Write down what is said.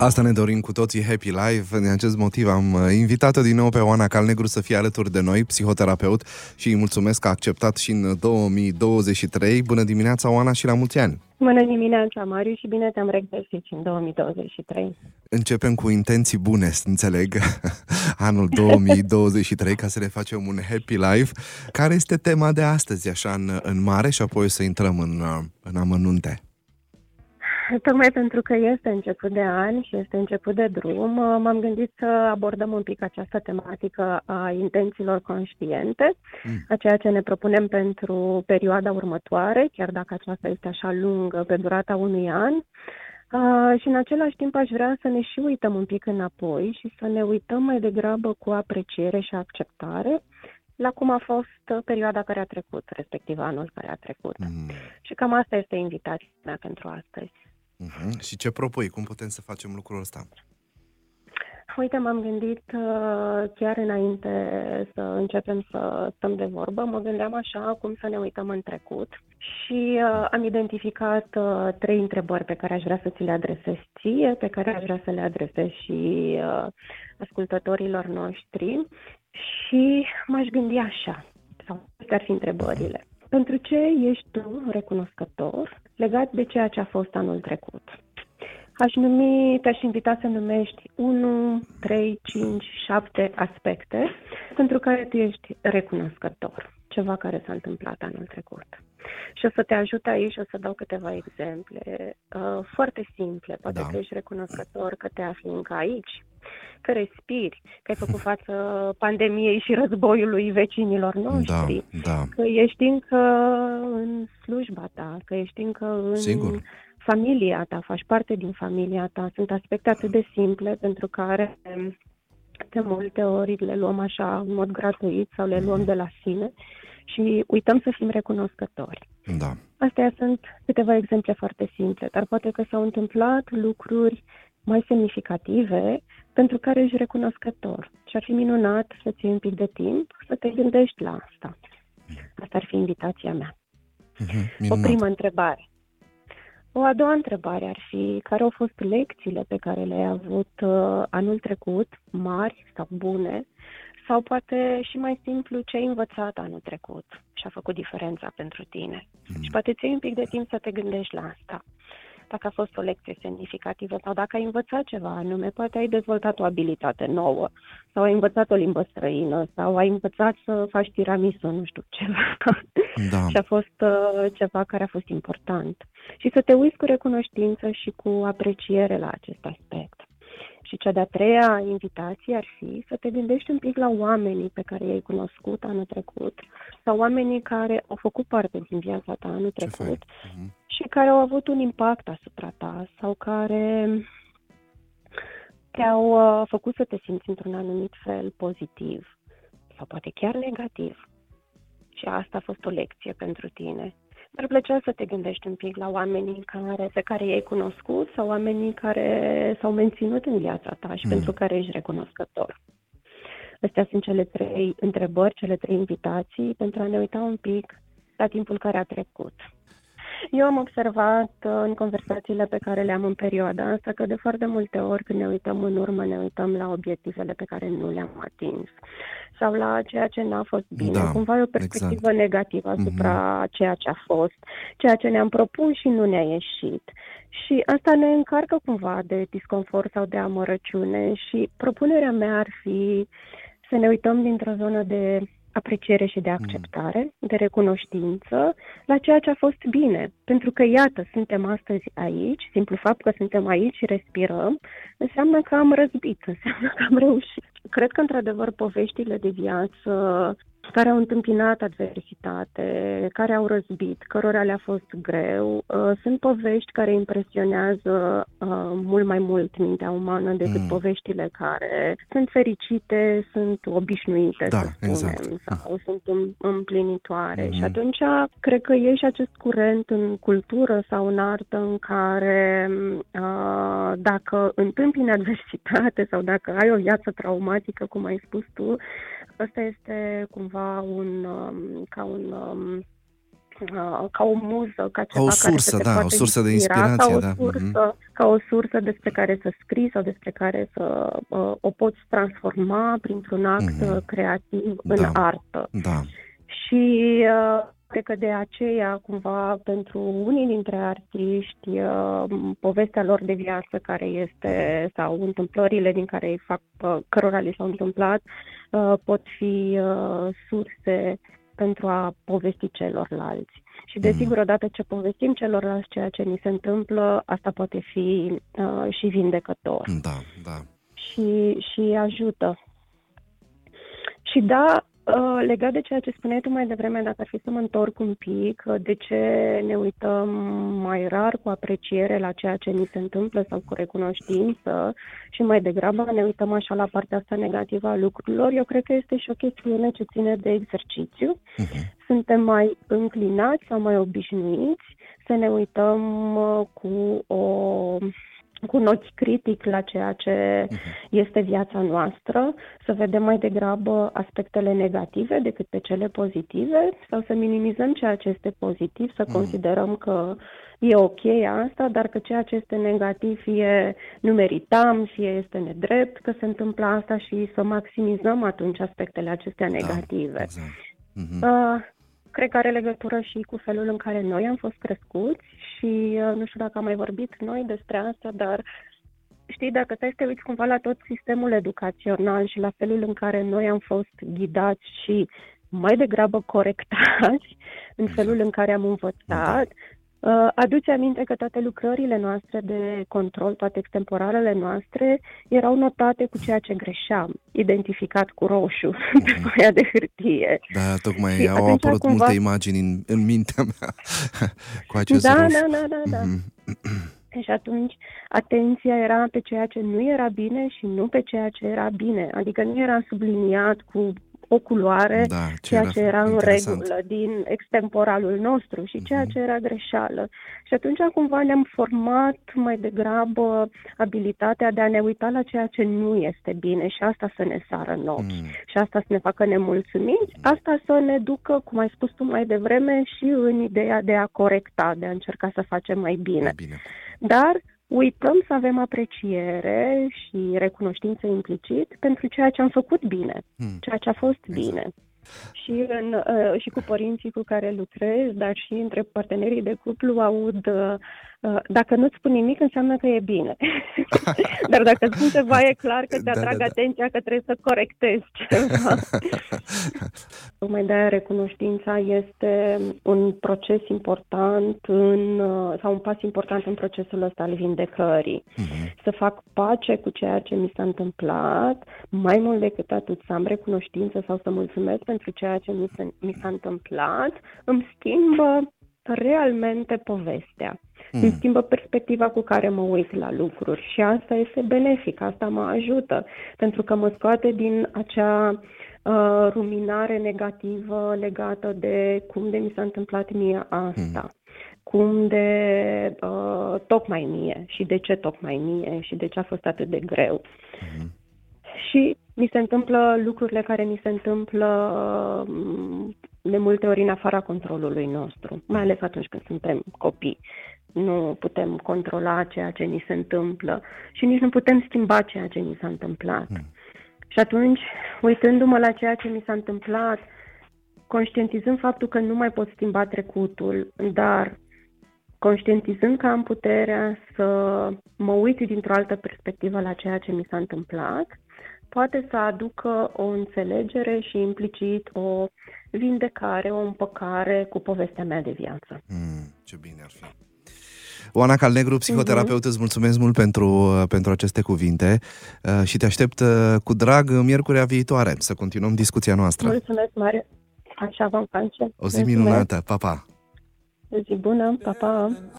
Asta ne dorim cu toții Happy Life. Din acest motiv am uh, invitat-o din nou pe Oana Calnegru să fie alături de noi, psihoterapeut, și îi mulțumesc că a acceptat și în 2023. Bună dimineața, Oana, și la mulți ani! Bună dimineața, Mariu, și bine te-am regăsit în 2023. Începem cu intenții bune, înțeleg, anul 2023, ca să le facem un happy life. Care este tema de astăzi, așa, în, în mare, și apoi să intrăm în, uh, în amănunte? Tocmai pentru că este început de an și este început de drum, m-am gândit să abordăm un pic această tematică a intențiilor conștiente, mm. a ceea ce ne propunem pentru perioada următoare, chiar dacă aceasta este așa lungă, pe durata unui an. Uh, și în același timp aș vrea să ne și uităm un pic înapoi și să ne uităm mai degrabă cu apreciere și acceptare la cum a fost perioada care a trecut, respectiv anul care a trecut. Mm. Și cam asta este invitația mea pentru astăzi. Uh-huh. Și ce propui? Cum putem să facem lucrul ăsta? Uite, m-am gândit uh, chiar înainte să începem să stăm de vorbă, mă gândeam așa cum să ne uităm în trecut și uh, am identificat uh, trei întrebări pe care aș vrea să ți le adresez ție, pe care aș vrea să le adresez și uh, ascultătorilor noștri și m-aș gândi așa, sau astea ar fi întrebările. Pentru ce ești tu recunoscător legat de ceea ce a fost anul trecut? Aș numi, te-aș invita să numești 1, 3, 5, 7 aspecte pentru care tu ești recunoscător. Ceva care s-a întâmplat anul trecut. Și o să te ajut aici, o să dau câteva exemple uh, foarte simple. Poate da. că ești recunoscător că te afli încă aici, că respiri, că ai făcut față pandemiei și războiului vecinilor da, noștri, da, da. că ești încă în slujba ta, că ești încă în Sigur. familia ta, faci parte din familia ta. Sunt aspecte atât de simple pentru care de multe ori le luăm așa în mod gratuit sau le luăm de la sine și uităm să fim recunoscători. Da. Astea sunt câteva exemple foarte simple, dar poate că s-au întâmplat lucruri mai semnificative pentru care ești recunoscător. Și ar fi minunat să ții un pic de timp să te gândești la asta. Asta ar fi invitația mea. Mm-hmm, o primă întrebare. O a doua întrebare ar fi care au fost lecțiile pe care le-ai avut uh, anul trecut, mari sau bune, sau poate și mai simplu ce ai învățat anul trecut și a făcut diferența pentru tine. Mm. Și poate ții un pic de timp să te gândești la asta dacă a fost o lecție semnificativă sau dacă ai învățat ceva anume, poate ai dezvoltat o abilitate nouă sau ai învățat o limbă străină sau ai învățat să faci tiramisu, nu știu, ceva. Da. și a fost uh, ceva care a fost important. Și să te uiți cu recunoștință și cu apreciere la acest aspect. Și cea de-a treia invitație ar fi să te gândești un pic la oamenii pe care i-ai cunoscut anul trecut sau oamenii care au făcut parte din viața ta anul trecut uh-huh. și care au avut un impact asupra ta sau care te-au uh, făcut să te simți într-un anumit fel pozitiv sau poate chiar negativ. Și asta a fost o lecție pentru tine. Mi-ar plăcea să te gândești un pic la oamenii care, pe care i-ai cunoscut sau oamenii care s-au menținut în viața ta și mm. pentru care ești recunoscător. Astea sunt cele trei întrebări, cele trei invitații pentru a ne uita un pic la timpul care a trecut. Eu am observat uh, în conversațiile pe care le am în perioada asta că de foarte multe ori când ne uităm în urmă, ne uităm la obiectivele pe care nu le-am atins sau la ceea ce n-a fost bine. Da, Cumva e o perspectivă exact. negativă asupra mm-hmm. ceea ce a fost, ceea ce ne-am propus și nu ne-a ieșit. Și asta ne încarcă cumva de disconfort sau de amărăciune și propunerea mea ar fi să ne uităm dintr-o zonă de apreciere și de acceptare, mm. de recunoștință la ceea ce a fost bine. Pentru că, iată, suntem astăzi aici, simplu fapt că suntem aici și respirăm, înseamnă că am răzbit, înseamnă că am reușit. Cred că, într-adevăr, poveștile de viață care au întâmpinat adversitate, care au răzbit, cărora le-a fost greu. Uh, sunt povești care impresionează uh, mult mai mult mintea umană decât mm. poveștile care sunt fericite, sunt obișnuite, da, să spunem, exact. sau mm. sunt împlinitoare. Mm. Și Mm-hmm. atunci, cred că e și acest curent în cultură sau în artă în care uh, dacă întâmpini adversitate sau dacă ai o viață traumatică, cum ai spus tu, Ăsta este cumva un, um, ca un um, uh, ca o muză, ca ceva o sursă, care da, o sursă de inspirație, ca o da. sursă, mm-hmm. ca o sursă despre care să scrii sau despre care să uh, o poți transforma printr-un act mm-hmm. creativ în Da. artă. Da. Și uh, cred că de aceea, cumva, pentru unii dintre artiști, uh, povestea lor de viață care este, sau întâmplările din care îi fac, uh, cărora li s-au întâmplat, uh, pot fi uh, surse pentru a povesti celorlalți. Și desigur, odată ce povestim celorlalți ceea ce ni se întâmplă, asta poate fi uh, și vindecător Da, da. și, și ajută. Și da, uh, legat de ceea ce spuneai tu mai devreme, dacă ar fi să mă întorc un pic, uh, de ce ne uităm mai rar cu apreciere la ceea ce ni se întâmplă sau cu recunoștință și mai degrabă ne uităm așa la partea asta negativă a lucrurilor, eu cred că este și o chestiune ce ține de exercițiu. Mhm. Suntem mai înclinați sau mai obișnuiți să ne uităm uh, cu o cu un ochi critic la ceea ce este viața noastră, să vedem mai degrabă aspectele negative decât pe cele pozitive sau să minimizăm ceea ce este pozitiv, să considerăm că e ok asta, dar că ceea ce este negativ fie nu meritam, fie este nedrept că se întâmplă asta și să maximizăm atunci aspectele acestea negative. Da, exact. Mhm. Uh, cred că are legătură și cu felul în care noi am fost crescuți și uh, nu știu dacă am mai vorbit noi despre asta, dar știi, dacă stai să te uiți cumva la tot sistemul educațional și la felul în care noi am fost ghidați și mai degrabă corectați în felul în care am învățat, Uh, Aduce aminte că toate lucrările noastre de control, toate extemporalele noastre, erau notate cu ceea ce greșeam, identificat cu roșu pe foaia de hârtie. Da, tocmai Și au atunci apărut cumva- multe imagini în, în mintea mea cu acest Da, roșu. da, da, da, da. Mhm. Și atunci atenția era pe ceea ce nu era bine și nu pe ceea ce era bine. Adică nu era subliniat cu o culoare Da, ce ceea era ce era în interesant. regulă din extemporalul nostru și ceea Mhm. ce era greșeală. Și atunci cumva ne-am format mai degrabă abilitatea de a ne uita la ceea ce nu este bine și asta să ne sară în ochi. Mm. Și asta să ne facă nemulțumiți, asta să ne ducă, cum ai spus tu mai devreme, și în ideea de a corecta, de a încerca să facem mai bine. Mai bine. Dar uităm să avem apreciere și recunoștință implicit pentru ceea ce am făcut bine, Mm. ceea ce a fost Exact. bine. Și, în, uh, și cu părinții cu care lucrez, dar și între partenerii de cuplu aud uh, uh, dacă nu-ți spun nimic înseamnă că e bine. dar dacă spun ceva e clar că te Da, da, atrag da. atenția că trebuie să corectezi ceva. Tocmai de aia recunoștința este un proces important în, uh, sau un pas important în procesul ăsta al vindecării. Mhm. Să fac pace cu ceea ce mi s-a întâmplat, mai mult decât atât să am recunoștință sau să mulțumesc pentru ceea ce mi, se, mi s-a întâmplat, îmi schimbă realmente povestea. Mm. Îmi schimbă perspectiva cu care mă uit la lucruri și asta este benefic, asta mă ajută, pentru că mă scoate din acea uh, ruminare negativă legată de cum de mi s-a întâmplat mie asta, cum de uh, tocmai mie și de ce tocmai mie și de ce a fost atât de greu. Mhm. Și mi se întâmplă lucrurile care mi se întâmplă uh, de multe ori în afara controlului nostru, mai ales atunci când suntem copii. Nu putem controla ceea ce ni se întâmplă și nici nu putem schimba ceea ce ni s-a întâmplat. Mm. Și atunci, uitându-mă la ceea ce mi s-a întâmplat, conștientizând faptul că nu mai pot schimba trecutul, dar conștientizând că am puterea să mă uit dintr-o altă perspectivă la ceea ce mi s-a întâmplat, poate să aducă o înțelegere și implicit o vindecare, o împăcare cu povestea mea de viață. Mm, ce bine ar fi. Oana Calnegru, psihoterapeut, îți mulțumesc mult pentru, uh, pentru aceste cuvinte uh, și te aștept uh, cu drag miercurea viitoare să continuăm discuția noastră. Mulțumesc mare! Așa vom face. O zi Mulțumesc. minunată, pa, pa! O zi bună, pa, pa!